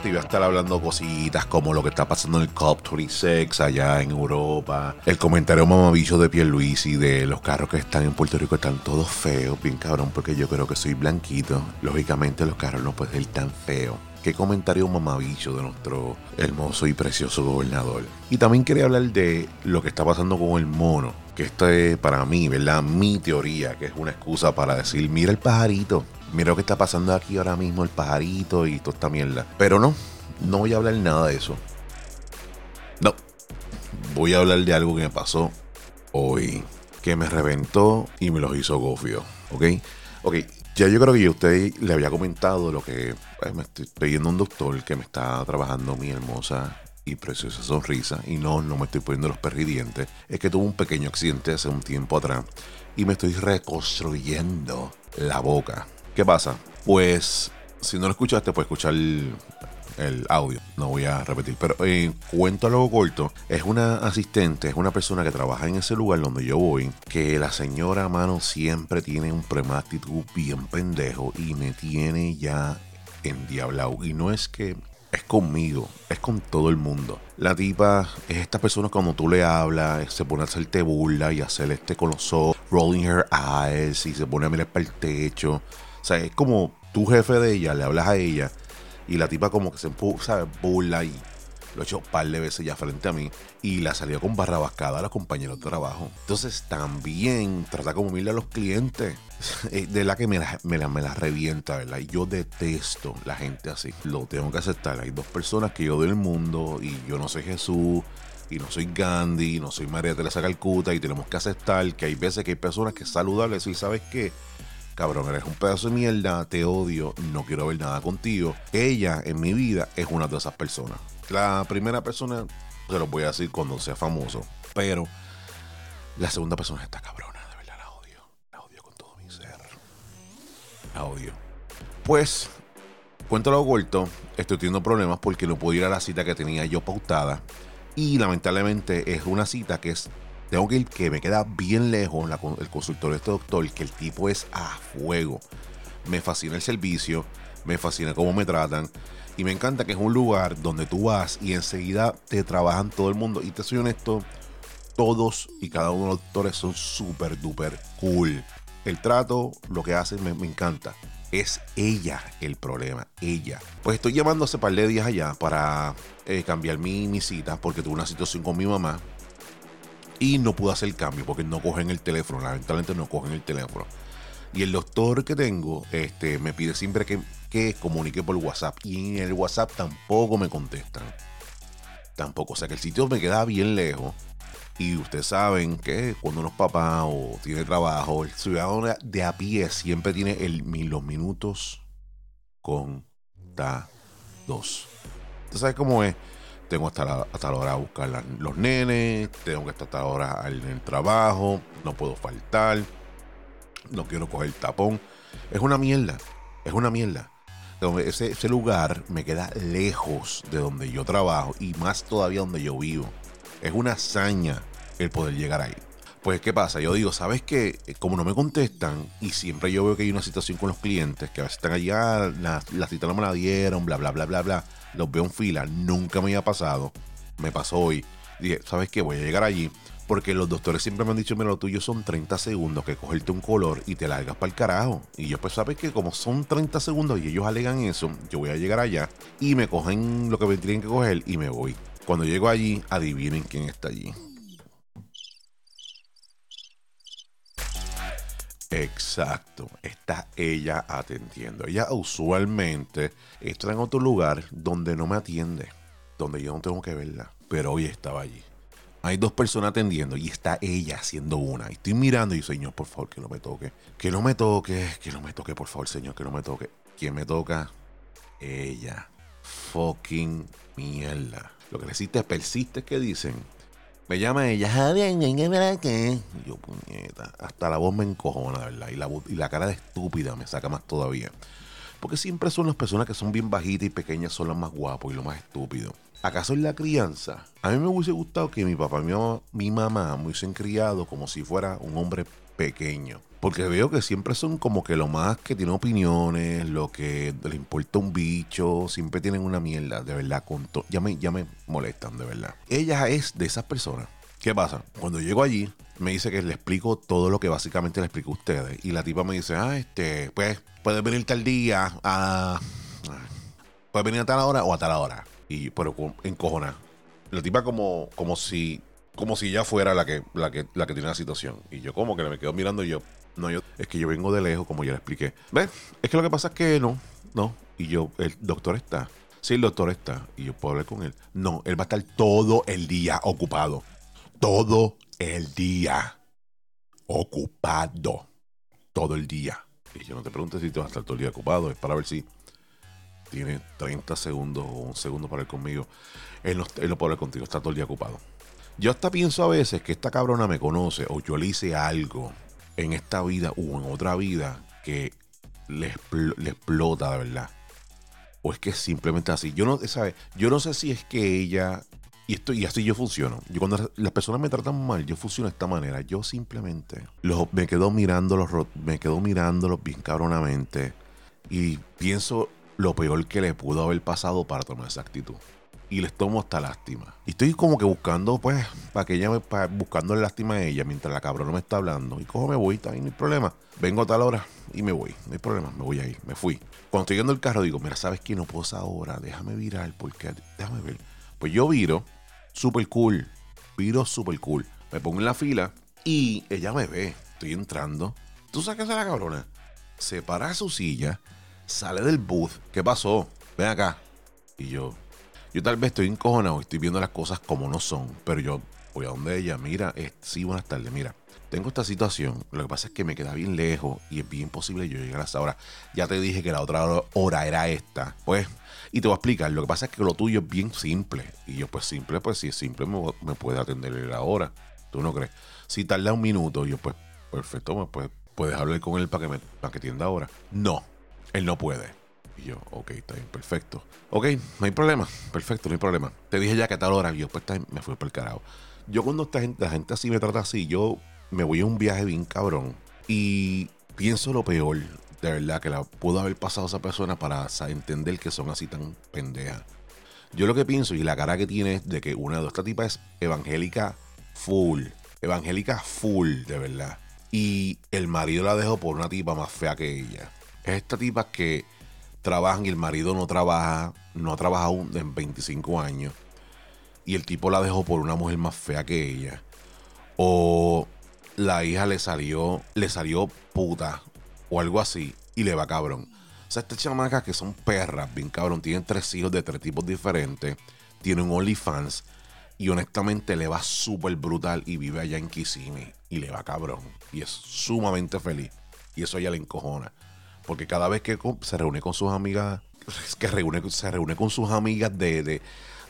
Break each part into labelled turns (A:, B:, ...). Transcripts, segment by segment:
A: obviamente iba a estar hablando cositas como lo que está pasando en el COP26 allá en Europa. El comentario mamabicho de Pierluisi de los carros que están en Puerto Rico están todos feos, bien cabrón, porque yo creo que soy blanquito. Lógicamente los carros no pueden ser tan feos. Qué comentario mamabicho de nuestro hermoso y precioso gobernador. Y también quería hablar de lo que está pasando con el mono. Que esto es para mí, ¿verdad? Mi teoría, que es una excusa para decir, mira el pajarito. Mira lo que está pasando aquí ahora mismo, el pajarito y toda esta mierda. Pero no, no voy a hablar nada de eso. No. Voy a hablar de algo que me pasó hoy. Que me reventó y me los hizo gofio. ¿Ok? Ok, ya yo creo que yo a usted le había comentado lo que pues, me estoy pidiendo un doctor que me está trabajando mi hermosa y preciosa sonrisa. Y no, no me estoy poniendo los perridientes. Es que tuve un pequeño accidente hace un tiempo atrás y me estoy reconstruyendo la boca. ¿Qué pasa? Pues si no lo escuchaste, puedes escuchar el, audio. No voy a repetir, pero en cuento algo corto. Es una asistente, es una persona que trabaja en ese lugar donde yo voy. Que la señora, mano, siempre tiene un problema bien pendejo y me tiene ya endiablado. Y no es que es conmigo, es con todo el mundo. La tipa es esta persona cuando tú le hablas, se pone a hacerte burla y hacer este con los ojos, rolling her eyes y se pone a mirar para el techo. O sea, es como tu jefe de ella, le hablas a ella y la tipa como que se ¿sabes? burla y lo he hecho un par de veces ya frente a mí y la salió con barrabascada a los compañeros de trabajo. Entonces también trata como mil a los clientes. De la que me la, me, la, me la revienta, ¿verdad? Y yo detesto la gente así. Lo tengo que aceptar. Hay dos personas que yo doy el mundo y yo no soy Jesús y no soy Gandhi, y no soy María Teresa Calcuta y tenemos que aceptar que hay veces que hay personas que es saludable y sabes qué, cabrón, eres un pedazo de mierda, te odio, no quiero ver nada contigo. Ella en mi vida es una de esas personas. La primera persona se lo voy a decir cuando sea famoso, pero la segunda persona está cabrona, de verdad la odio. La odio con todo mi ser. La odio. Pues, cuéntalo corto, estoy teniendo problemas porque no puedo ir a la cita que tenía yo pautada. Y lamentablemente es una cita que es tengo que ir que me queda bien lejos el consultorio de este doctor, que el tipo es a fuego. Me fascina el servicio, me fascina cómo me tratan. Y me encanta que es un lugar donde tú vas y enseguida te trabajan todo el mundo. Y te soy honesto, todos y cada uno de los doctores son súper, duper cool. El trato, lo que hacen, me, encanta. Es ella el problema, ella. Pues estoy llamando hace par de días allá para eh, cambiar mi, mi cita porque tuve una situación con mi mamá y no pude hacer cambio porque no cogen el teléfono, lamentablemente no cogen el teléfono. Y el doctor que tengo este, me pide siempre que, que comunique por WhatsApp y en el WhatsApp tampoco me contestan. Tampoco, o sea que el sitio me queda bien lejos. Y ustedes saben que cuando uno es papá o tiene trabajo, el ciudadano de a pie siempre tiene el, los minutos con dos. ¿Tú sabes cómo es? Tengo hasta la, hasta la hora de buscar los nenes, tengo que estar hasta la hora en el trabajo, no puedo faltar, no quiero coger tapón. Es una mierda, es una mierda. Ese, ese lugar me queda lejos de donde yo trabajo y más todavía donde yo vivo. Es una hazaña el poder llegar ahí. Pues, ¿qué pasa? Yo digo, ¿sabes qué? Como no me contestan y siempre yo veo que hay una situación con los clientes que a veces están allá, la, la cita no me la dieron, bla, bla, bla, bla, bla los veo en fila, nunca me había pasado, me pasó hoy. Dije, ¿sabes qué? Voy a llegar allí porque los doctores siempre me han dicho, mira, lo tuyo son 30 segundos que cogerte un color y te largas para el carajo. Y yo pues sabes que como son 30 segundos y ellos alegan eso, yo voy a llegar allá y me cogen lo que me tienen que coger y me voy. Cuando llego allí, adivinen quién está allí. Exacto, está ella atendiendo. Ella usualmente está en otro lugar donde no me atiende, donde yo no tengo que verla, pero hoy estaba allí. Hay dos personas atendiendo y está ella haciendo una. Estoy mirando y Señor, por favor, que no me toque. Que no me toque, que no me toque, por favor, Señor, que no me toque. ¿Quién me toca? Ella. Fucking mierda. Lo que necesita persiste que dicen me llama ella, Javier, qué? Y yo, puñeta, hasta la voz me encojona, ¿verdad? Y la, y la cara de estúpida me saca más todavía. Porque siempre son las personas que son bien bajitas y pequeñas son las más guapos y lo más estúpido. ¿Acaso en la crianza? A mí me hubiese gustado que mi papá y mi mamá, mi mamá me hubiesen criado como si fuera un hombre pequeño. Porque veo que siempre son como que lo más que tienen opiniones, lo que le importa un bicho, siempre tienen una mierda, de verdad, con ya, me, ya me molestan, de verdad. Ella es de esas personas. ¿Qué pasa? Cuando llego allí, me dice que le explico todo lo que básicamente le explico a ustedes. Y la tipa me dice, ah, este, pues, puedes venir tal día a... Puedes venir a tal hora o a tal hora. Y, pero encojona. La tipa como, como si como si ella fuera la que, la que, la que tiene la situación. Y yo como que me quedo mirando yo, no, yo, es que yo vengo de lejos, como ya le expliqué. ¿Ves? Es que lo que pasa es que no, no. Y yo, el doctor está. Sí, el doctor está. Y yo puedo hablar con él. No, él va a estar todo el día ocupado. Todo el día. Ocupado. Todo el día. Y yo no te pregunto si te vas a estar todo el día ocupado. Es para ver si tiene 30 segundos o un segundo para ir conmigo. Él no, él no puede hablar contigo. Está todo el día ocupado. Yo hasta pienso a veces que esta cabrona me conoce o yo le hice algo en esta vida o en otra vida que le, explota de verdad. O es que es simplemente así. Yo no, ¿sabe? yo no sé si es que ella. Y, esto, y así yo funciono. Yo cuando las personas me tratan mal, yo funciono de esta manera. Yo simplemente los, me quedo me quedo mirándolos bien cabronamente. Y pienso lo peor que le pudo haber pasado para tomar esa actitud y les tomo hasta lástima. Y estoy como que buscando, pues, para que ella me, para, buscando lástima a ella mientras la cabrona me está hablando. Y cojo, me voy, ahí, no hay problema. Vengo a tal hora y me voy, no hay problema, me voy a ir, me fui. Cuando estoy yendo el carro, digo, mira, ¿sabes qué? No puedo ahora, déjame virar, porque, déjame ver. Pues yo viro, super cool, viro super cool. Me pongo en la fila y ella me ve, estoy entrando. ¿Tú sabes qué hace la cabrona? Se para su silla, sale del booth. ¿Qué pasó? Ven acá. Y yo, yo tal vez estoy encojonado, estoy viendo las cosas como no son, pero yo voy a donde ella, mira, sí, buenas tardes, mira, tengo esta situación, lo que pasa es que me queda bien lejos y es bien imposible yo llegar a esa hora. Ya te dije que la otra hora era esta, pues, y te voy a explicar, lo que pasa es que lo tuyo es bien simple, y yo pues simple, pues si es simple me, puede atender la hora, ¿tú no crees? Si tarda un minuto, yo pues, perfecto, pues, puedes hablar con él para que me para que atienda ahora. No, él no puede. Y yo, ok, está bien, perfecto. Ok, no hay problema, perfecto, no hay problema. Te dije ya que a tal hora, yo pues me fui por el carajo. Yo cuando esta gente, la gente así me trata así, yo me voy a un viaje bien cabrón y pienso lo peor, de verdad, que la pudo haber pasado esa persona para entender que son así tan pendejas. Yo lo que pienso y la cara que tiene es de que una de estas tipas es evangélica full. Evangélica full, de verdad. Y el marido la dejó por una tipa más fea que ella. Es esta tipa que trabajan y el marido no trabaja, no ha trabajado en 25 años y el tipo la dejó por una mujer más fea que ella. O la hija le salió, le salió puta o algo así y le va cabrón. O sea, estas chamacas que son perras, bien cabrón, tienen tres hijos de tres tipos diferentes, tienen un OnlyFans y honestamente le va súper brutal y vive allá en Kissimmee y le va cabrón y es sumamente feliz y eso ya le encojona. Porque cada vez que se reúne con sus amigas, que reúne, se reúne con sus amigas de,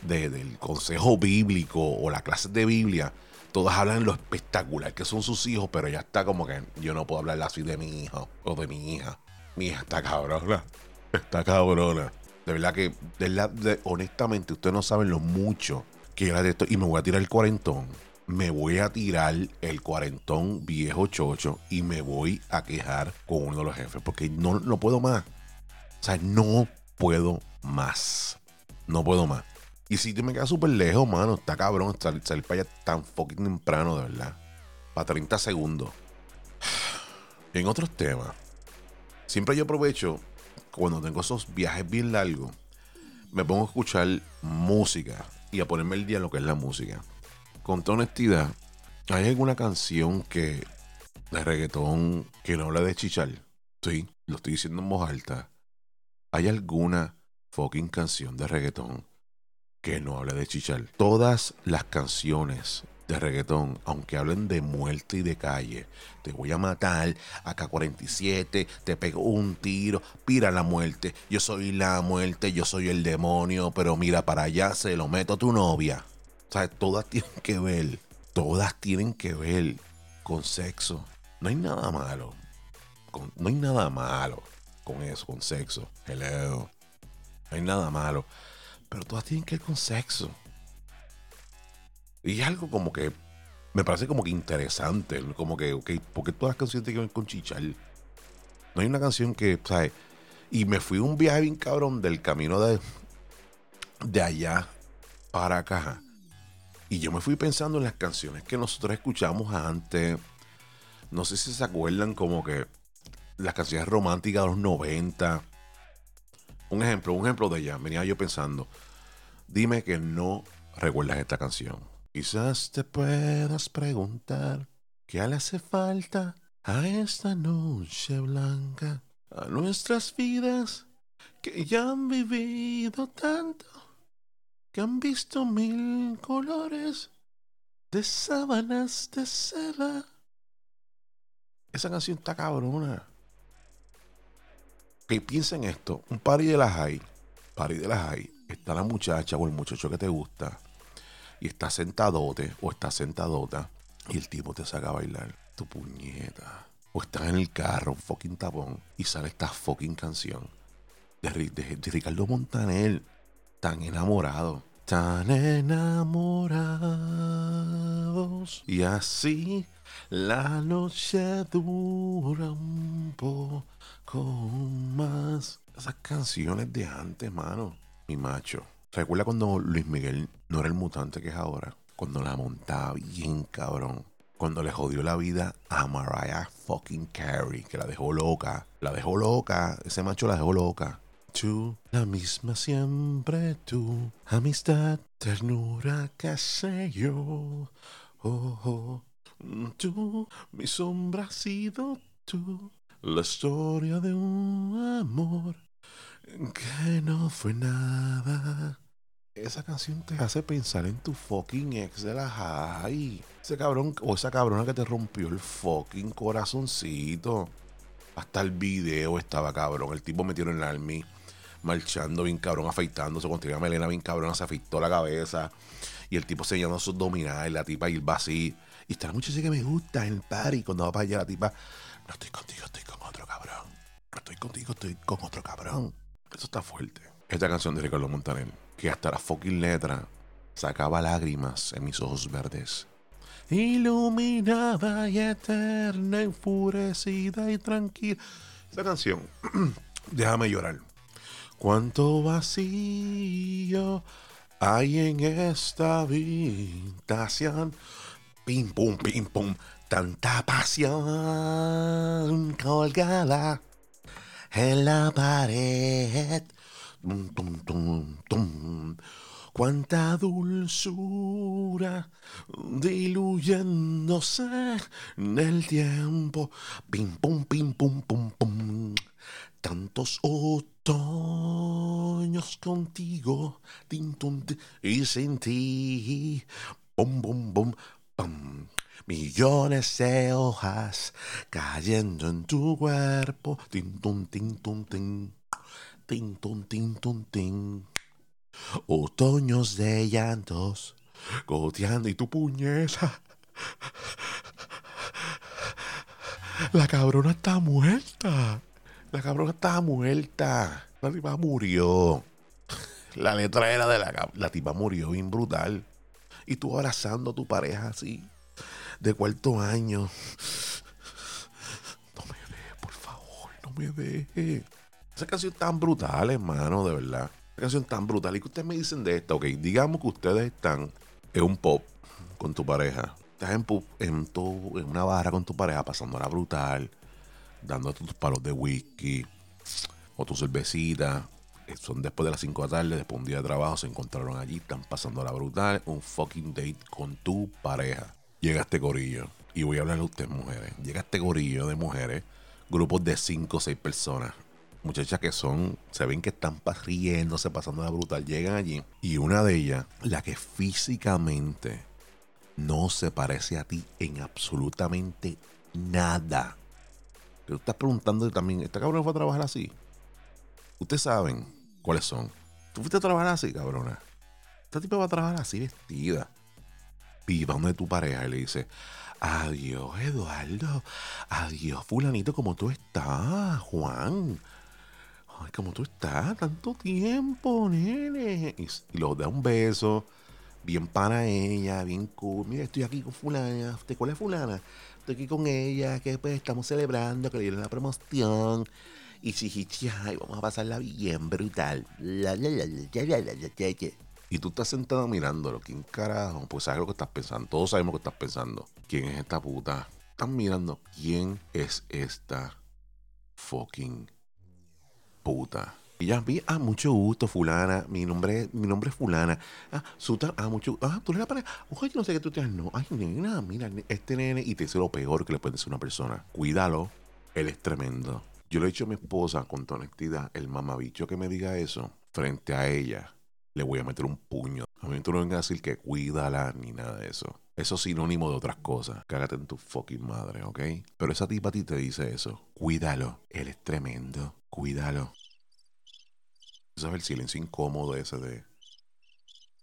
A: del consejo bíblico o la clase de Biblia, todas hablan lo espectacular que son sus hijos, pero ya está como que yo no puedo hablar así de mi hijo o de mi hija. Mi hija está cabrona. Está cabrona. De verdad que, de, honestamente, ustedes no saben lo mucho que era de esto. Y me voy a tirar el cuarentón me voy a tirar el cuarentón viejo chocho y me voy a quejar con uno de los jefes porque no, no puedo más. O sea, no puedo más. No puedo más. Y si me queda súper lejos, mano, está cabrón salir, salir para allá tan fucking temprano, de verdad. Para 30 segundos. En otros temas, siempre yo aprovecho cuando tengo esos viajes bien largos, me pongo a escuchar música y a ponerme el día en lo que es la música con toda honestidad, ¿hay alguna canción que de reggaetón que no habla de chichar? Sí, lo estoy diciendo en voz alta. ¿Hay alguna fucking canción de reggaetón que no hable de chichar? Todas las canciones de reggaetón, aunque hablen de muerte y de calle, te voy a matar, acá 47, te pego un tiro, pira la muerte, yo soy la muerte, yo soy el demonio, pero mira para allá, se lo meto a tu novia. O sea, todas tienen que ver, todas tienen que ver con sexo. No hay nada malo. no hay nada malo con eso, con sexo. Hello. No hay nada malo. Pero todas tienen que ver con sexo. Y algo como que me parece como que interesante. Como que, ok, porque todas las canciones tienen que ver con chichar. No hay una canción que, ¿sabes? Y me fui un viaje bien cabrón del camino de, de allá para acá. Y yo me fui pensando en las canciones que nosotros escuchamos antes. No sé si se acuerdan como que las canciones románticas de los 90. Un ejemplo, un ejemplo de ella. Venía yo pensando. Dime que no recuerdas esta canción. Quizás te puedas preguntar qué le hace falta a esta noche blanca, a nuestras vidas que ya han vivido tanto, que han visto mil colores de sábanas de seda. Esa canción está cabrona. Que piensen esto, un party de las hay, party de las hay, está la muchacha o el muchacho que te gusta y estás sentadote o estás sentadota y el tipo te saca a bailar tu puñeta. O estás en el carro, fucking tapón, y sale esta fucking canción de, Ricardo Montaner, tan enamorado. Tan enamorados. Y así la noche dura un poco más. Esas canciones de antes, mano. Mi macho. ¿Recuerda cuando Luis Miguel no era el mutante que es ahora? Cuando la montaba bien cabrón. Cuando le jodió la vida a Mariah fucking Carey, que la dejó loca. La dejó loca. Ese macho la dejó loca. Tú, la misma siempre tú. Amistad, ternura, qué sé yo. Oh, oh. Tú, mi sombra ha sido tú. La historia de un amor que no fue nada. Esa canción te hace pensar en tu fucking ex de la high. Ese cabrón o esa cabrona que te rompió el fucking corazoncito. Hasta el video estaba cabrón. El tipo metido en el army, marchando bien cabrón, afeitándose. Cuando tenía melena bien cabrón, se afeitó la cabeza. Y el tipo señalando sus dominales, la tipa y va así. Y está la muchacha que me gusta en el party. Cuando va para allá, la tipa, no estoy contigo, estoy con otro cabrón. No estoy contigo, estoy con otro cabrón. Eso está fuerte. Esta canción de Ricardo Montaner, que hasta la fucking letra sacaba lágrimas en mis ojos verdes. Iluminada y eterna, enfurecida y tranquila. Esta canción, déjame llorar. Cuánto vacío hay en esta habitación. Pim, pum, pim, pum. Tanta pasión colgada en la pared. Tum, tum, tum, tum. Cuánta dulzura diluyéndose en el tiempo. Pim, pum, pim, pum, pum, pum. Tantos otoños contigo. Tin, tum, y sin ti. Bum, bum, bum, pum. Millones de hojas cayendo en tu cuerpo. Tin, tum, tin, tum, tin. Tin, tin, tum, tin. Otoños de llantos goteando y tu puñeta. La cabrona está muerta. La cabrona está muerta. La tipa murió. La letra era de la... La tipa murió bien brutal. Y tú abrazando a tu pareja así de cuarto año. No me dejes, por favor, no me dejes. Esa canción tan brutal, hermano, de verdad. Esa canción tan brutal. ¿Y que ustedes me dicen de esta? Ok, digamos que ustedes están en un pop con tu pareja. Estás en, en, tu, en una barra con tu pareja pasándola brutal, dándote tus palos de whisky o tu cervecita. Eh, son después de las 5 de la tarde, después de un día de trabajo, se encontraron allí, están pasando la brutal, un fucking date con tu pareja llega este gorillo. Y voy a hablarle a ustedes, mujeres. Llega este gorillo de mujeres, grupos de 5 o 6 personas. Muchachas que son, se ven que están riéndose, pasando la brutal. Llegan allí y una de ellas, la que físicamente no se parece a ti en absolutamente nada. Pero estás preguntando también, ¿esta cabrona fue a trabajar así? Ustedes saben cuáles son. ¿Tú fuiste a trabajar así, cabrona? Esta tipo va a trabajar así vestida y va donde tu pareja y le dice, adiós Eduardo, adiós fulanito, como tú estás, Juan. Ay, como tú estás, tanto tiempo, nene. Y, y los da un beso, bien pana ella, bien cool. Mira, estoy aquí con fulana. ¿Te cuál es fulana? Estoy aquí con ella, que pues estamos celebrando, que le dieron la promoción. Y chichichi, ay, vamos a pasarla bien brutal. Y tú estás sentado mirándolo. ¿Quién carajo? Pues sabes lo que estás pensando. Todos sabemos lo que estás pensando. ¿Quién es esta puta? Están mirando. ¿Quién es esta fucking puta? Y ya vi, ah, mucho gusto, fulana. Mi nombre, mi nombre es fulana. Ah, Suta, ah, mucho Ah, tú le la pareja. Oye, yo no sé qué tú tienes. No, ay, nena, mira, este nene. Y te dice lo peor que le puede decir a una persona. Cuídalo, él es tremendo. Yo le he dicho a mi esposa con toda honestidad, el mamabicho que me diga eso frente a ella, le voy a meter un puño. A mí tú no vengas a decir que cuídala ni nada de eso. Eso es sinónimo de otras cosas. Cágate en tu fucking madre, ¿ok? Pero esa tipa a ti te dice eso. Cuídalo. Él es tremendo. Cuídalo. ¿Sabes el silencio incómodo ese de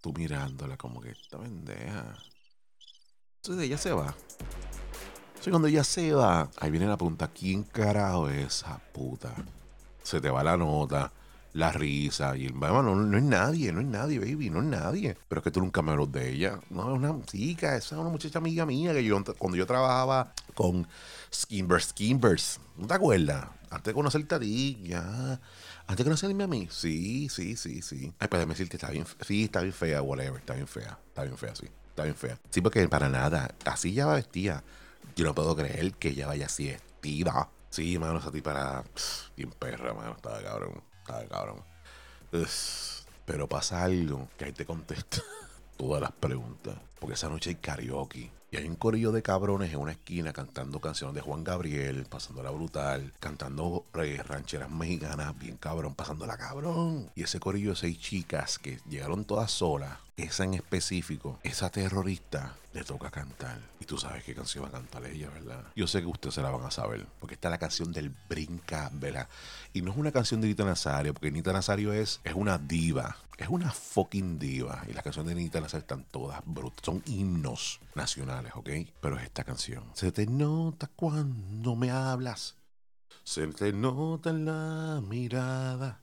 A: tú mirándola como que esta pendeja? Entonces ella se va. Entonces cuando ella se va, ahí viene la pregunta, ¿quién carajo es esa puta? Se te va la nota, la risa y el no, no, es nadie, no es nadie, baby, no es nadie. Pero es que tú nunca me hablas de ella. No, es una chica, esa es una muchacha amiga mía que yo cuando yo trabajaba con Skimbers, Skimbers, ¿no te acuerdas? Antes de conocerte a ya. Antes conocerme a mí, sí, sí, sí, sí. Ay, pues decirte, está bien, sí, está bien fea, whatever, está bien fea, está bien fea, sí, está bien fea. Sí, porque para nada, así ya va vestida. Yo no puedo creer que ella vaya así vestida. Sí, mano, esa tipa era bien perra, mano, estaba cabrón, estaba cabrón. pero pasa algo que ahí te contesta todas las preguntas. Porque esa noche hay karaoke. Y hay un corillo de cabrones en una esquina cantando canciones de Juan Gabriel, pasándola brutal, cantando eh, rancheras mexicanas, bien cabrón, pasándola cabrón. Y ese corillo de seis chicas que llegaron todas solas, esa en específico, esa terrorista, le toca cantar. Y tú sabes qué canción va a cantar ella, ¿verdad? Yo sé que ustedes se la van a saber, porque está la canción del Brinca, ¿verdad? Y no es una canción de Nita Nazario, porque Nita Nazario es, es una diva, es una fucking diva. Y las canciones de Nita Nazario están todas brutas, son himnos nacionales, ¿ok? Pero es esta canción. Se te nota cuando me hablas, se te nota en la mirada,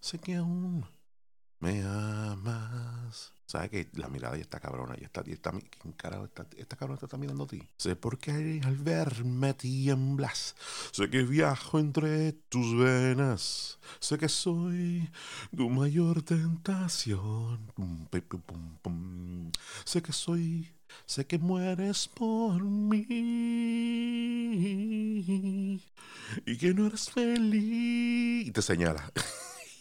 A: sé que aún me amas. ¿Sabes que la mirada ya está cabrona? Ya está, ya está, ¿quién carajo está, esta cabrona te está mirando a ti? Sé por qué al verme tiemblas. Sé que viajo entre tus venas. Sé que soy tu mayor tentación. Sé que soy, sé que mueres por mí. Y que no eres feliz. Y te señala.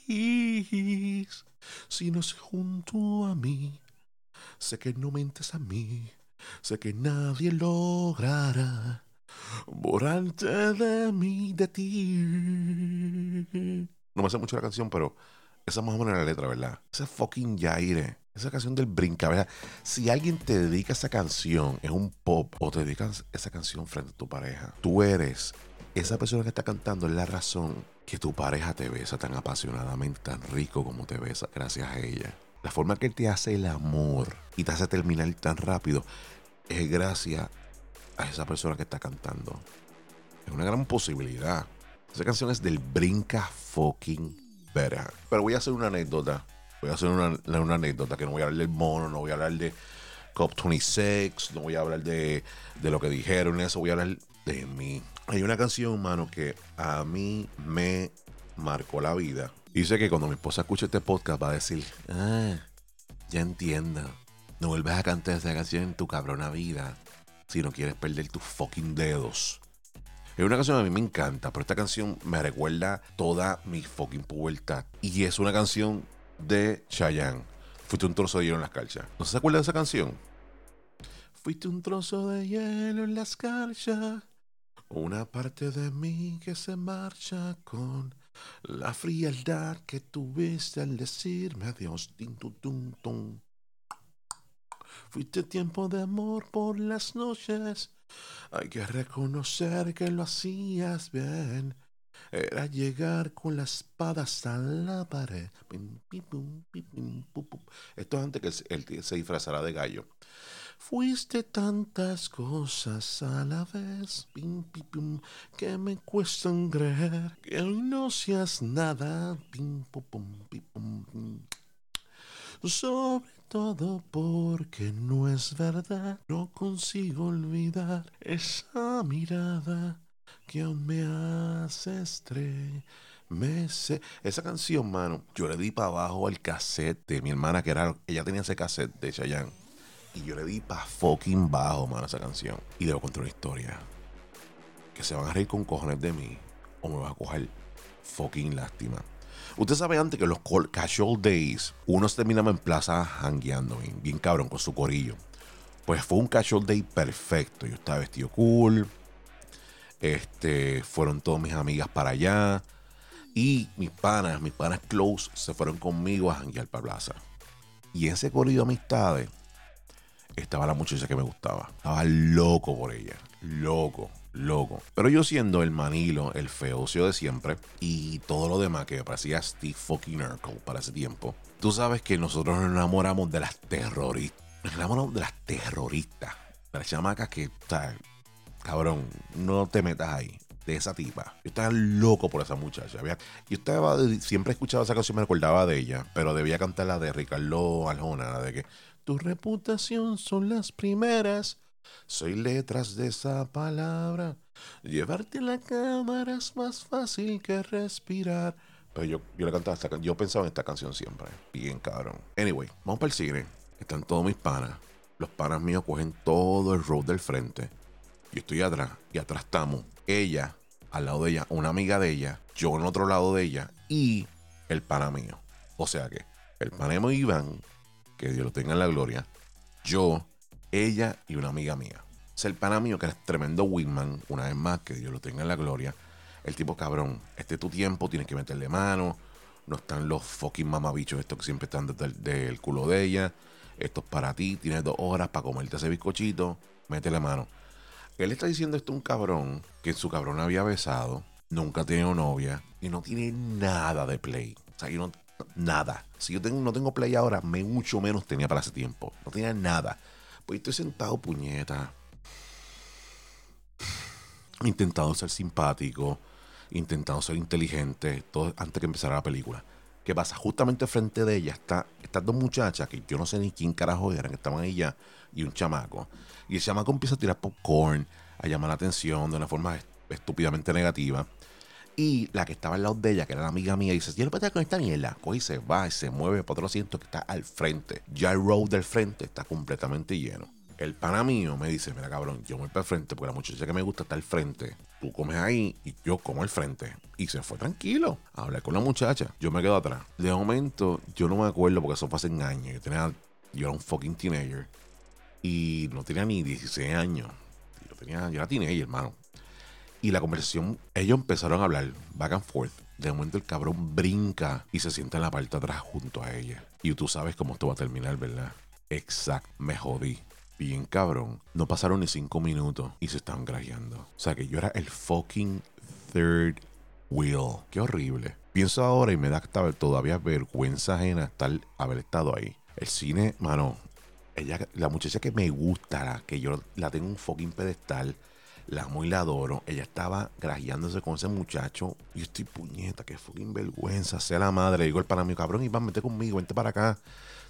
A: si no es junto a mí. Sé que no mentes a mí, sé que nadie logrará borrarte de mí, de ti. No me hace mucho la canción, pero esa es más o menos la letra, ¿verdad? Esa fucking Yaire. Esa canción del brinca, ¿verdad? Si alguien te dedica esa canción, es un pop, o te dedicas esa canción frente a tu pareja, tú eres esa persona que está cantando es la razón que tu pareja te besa tan apasionadamente, tan rico como te besa, gracias a ella. La forma que te hace el amor y te hace terminar tan rápido es gracias a esa persona que está cantando. Es una gran posibilidad. Esa canción es del Brinca fucking Vera. Pero voy a hacer una anécdota. Voy a hacer una, una anécdota que no voy a hablar del mono, no voy a hablar de COP26, no voy a hablar de, de lo que dijeron, eso voy a hablar de mí. Hay una canción, mano, que a mí me marcó la vida. Sé que cuando mi esposa escuche este podcast va a decir, ah, ya entiendo. No vuelves a cantar esa canción en tu cabrona vida si no quieres perder tus fucking dedos. Es una canción que a mí me encanta, pero esta canción me recuerda toda mi fucking pubertad. Y es una canción de Chayanne. Fuiste un trozo de hielo en las calchas. ¿No se acuerda de esa canción? Fuiste un trozo de hielo en las calchas. Una parte de mí que se marcha con la frialdad que tuviste al decirme adiós. Fuiste tiempo de amor por las noches. Hay que reconocer que lo hacías bien. Era llegar con la espada hasta la pared. Esto es antes que él se disfrazara de gallo. Fuiste tantas cosas a la vez, pim, pim, que me cuestan creer que hoy no seas nada. Pim, Sobre todo porque no es verdad. No consigo olvidar esa mirada que aún me hace estremecer. Esa canción, mano, yo le di para abajo al cassette de mi hermana, que era, ella tenía ese cassette de Chayanne. Y yo le di para fucking bajo, mano, esa canción. Y debo contar una historia. Que se van a reír con cojones de mí. O me va a coger fucking lástima. Usted sabe antes que los casual days, uno se terminaba en plaza hangueando, bien, cabrón, con su corillo. Pues fue un casual day perfecto. Yo estaba vestido cool. Este, fueron todas mis amigas para allá. Y mis panas, mis panas close, se fueron conmigo a hanguear para plaza. Y ese corrido de amistades estaba la muchacha que me gustaba. Estaba loco por ella. Loco loco. Pero yo siendo el manilo, el feocio de siempre, y todo lo demás que me parecía Steve fucking Urkel para ese tiempo, tú sabes que nosotros nos enamoramos de las terroristas. Nos enamoramos de las terroristas. De las chamacas que, está cabrón, no te metas ahí. De esa tipa. Yo estaba loco por esa muchacha. Yo estaba, siempre escuchaba esa canción, me recordaba de ella, pero debía cantar la de Ricardo Aljona, la de que tu reputación son las primeras soy letras de esa palabra. Llevarte la cámara es más fácil que respirar. Pero yo, yo le cantaba esta Yo pensaba en esta canción siempre. Bien cabrón. Anyway, vamos para el cine. Están todos mis panas. Los panas míos cogen todo el road del frente. Yo estoy atrás. Y atrás estamos. Ella, al lado de ella, una amiga de ella. Yo en otro lado de ella. Y el pana mío. O sea que el pana mío Iván, que Dios lo tenga en la gloria. Yo ella y una amiga mía. Es el pana mío que es tremendo wingman, una vez más, que Dios lo tenga en la gloria. El tipo cabrón, este es tu tiempo, tienes que meterle mano. No están los fucking mamabichos estos que siempre están desde el, culo de ella. Esto es para ti, tienes dos horas para comerte ese bizcochito, métele mano. Él está diciendo esto a un cabrón que su cabrón había besado, nunca ha tenido novia y no tiene nada de play. O sea, yo no, nada. Si yo tengo, no tengo play ahora, me mucho menos tenía para ese tiempo. No tenía nada. Pues estoy sentado, puñeta. Intentando ser simpático, intentando ser inteligente, todo antes que empezara la película. ¿Qué pasa? Justamente frente de ella está estas dos muchachas que yo no sé ni quién carajo eran, que estaban ahí ya, y un chamaco. Y el chamaco empieza a tirar popcorn, a llamar la atención de una forma estúpidamente negativa. Y la que estaba al lado de ella, que era la amiga mía, dice: Yo no puedo con esta mierda. Coge y se va y se mueve para otro asiento que está al frente. Ya el road del frente está completamente lleno. El pana mío me dice: Mira, cabrón, yo me voy para el frente porque la muchacha que me gusta está al frente. Tú comes ahí y yo como al frente. Y se fue tranquilo a hablar con la muchacha. Yo me quedo atrás. De momento, yo no me acuerdo porque eso fue hace años. Yo, tenía, yo era un fucking teenager. Y no tenía ni 16 años. Yo, tenía, yo era teenager, hermano. Y la conversación, ellos empezaron a hablar back and forth. De momento el cabrón brinca y se sienta en la parte de atrás junto a ella. Y tú sabes cómo esto va a terminar, ¿verdad? Exacto, me jodí. Bien cabrón. No pasaron ni cinco minutos y se estaban grajeando. O sea que yo era el fucking third wheel. Qué horrible. Pienso ahora y me da todavía vergüenza ajena estar, haber estado ahí. El cine, mano, ella, la muchacha que me gusta, que yo la tengo un fucking pedestal, la amo y la adoro. Ella estaba grajeándose con ese muchacho. Y estoy puñeta, que fucking vergüenza. Sea la madre. digo el para mí, cabrón, Iván, vente conmigo, vente para acá.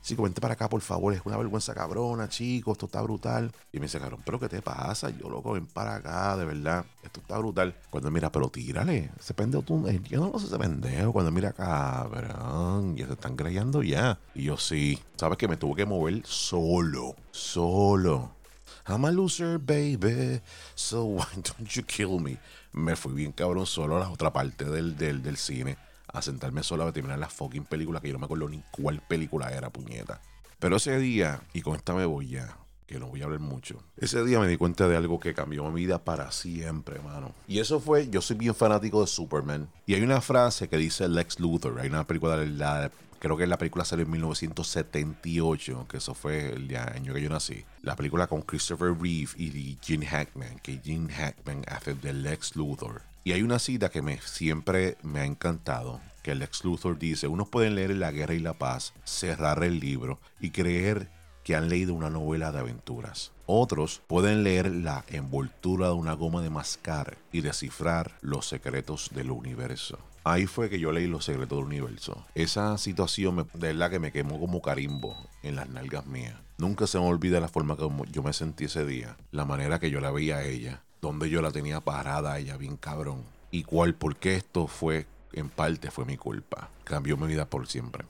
A: Chico, vente para acá, por favor. Es una vergüenza cabrona, chico. Esto está brutal. Y me dice, cabrón, ¿pero qué te pasa? Yo, loco, ven para acá, de verdad. Esto está brutal. Cuando mira, pero tírale. Ese pendejo, tú, eh, yo no lo sé ese pendejo. Cuando mira, cabrón, ya se están creyendo ya. Y yo sí. ¿Sabes que me tuve que mover solo? Solo I'm a loser, baby. So why don't you kill me? Me fui bien cabrón solo a la otra parte del, del, del cine. A sentarme solo a terminar la fucking película que yo no me acuerdo ni cuál película era, puñeta. Pero ese día, y con esta me voy ya, que no voy a hablar mucho. Ese día me di cuenta de algo que cambió mi vida para siempre, hermano. Y eso fue, yo soy bien fanático de Superman. Y hay una frase que dice Lex Luthor. Hay una película de la creo que la película salió en 1978, que eso fue el año que yo nací. La película con Christopher Reeve y Gene Hackman, que Gene Hackman hace de Lex Luthor. Y hay una cita que me, siempre me ha encantado, que Lex Luthor dice, unos pueden leer La Guerra y la Paz, cerrar el libro y creer que han leído una novela de aventuras. Otros pueden leer la envoltura de una goma de mascar y descifrar los secretos del universo. Ahí fue que yo leí Los Secretos del Universo. Esa situación me, de verdad que me quemó como carimbo en las nalgas mías. Nunca se me olvida la forma como yo me sentí ese día, la manera que yo la veía a ella, donde yo la tenía parada a ella bien cabrón. Y cuál, por qué esto fue, en parte fue mi culpa. Cambió mi vida por siempre.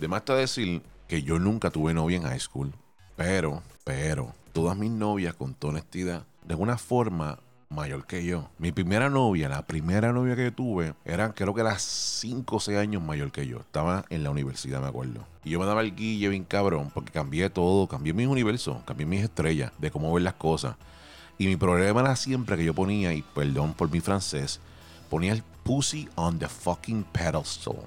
A: De más está decir que yo nunca tuve novia en high school, pero, pero, todas mis novias, con toda honestidad, de alguna forma mayor que yo. Mi primera novia, la primera novia que tuve, eran creo que era 5 o 6 años mayor que yo. Estaba en la universidad, me acuerdo. Y yo me daba el guille bien cabrón porque cambié todo, cambié mis universos, cambié mis estrellas, de cómo ver las cosas. Y mi problema era siempre que yo ponía, y perdón por mi francés, ponía el pussy on the fucking pedestal.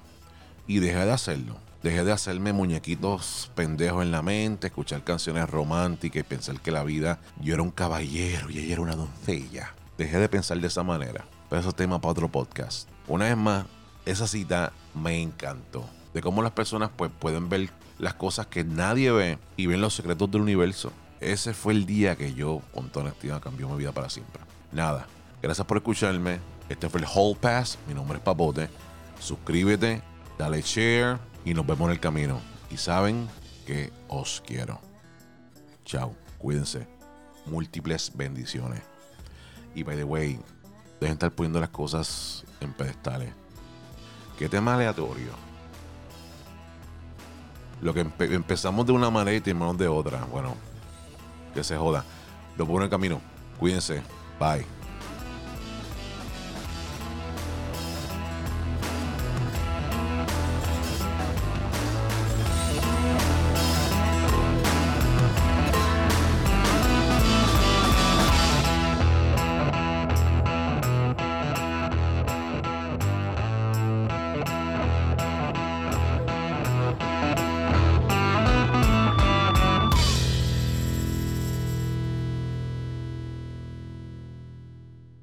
A: Y dejé de hacerlo. Dejé de hacerme muñequitos pendejos en la mente, escuchar canciones románticas y pensar que la vida yo era un caballero y ella era una doncella. Dejé de pensar de esa manera. Pero eso es tema para otro podcast. Una vez más, esa cita me encantó. De cómo las personas pues, pueden ver las cosas que nadie ve y ven los secretos del universo. Ese fue el día que yo, con toda honestidad, cambió mi vida para siempre. Nada. Gracias por escucharme. Este fue el Hall Pass. Mi nombre es Papote. Suscríbete, dale share y nos vemos en el camino. Y saben que os quiero. Chao, cuídense. Múltiples bendiciones. Y by the way, dejen estar poniendo las cosas en pedestales. ¿Qué tema aleatorio? Lo que empezamos de una manera y terminamos de otra. Bueno, que se joda. Lo pongo en el camino. Cuídense. Bye.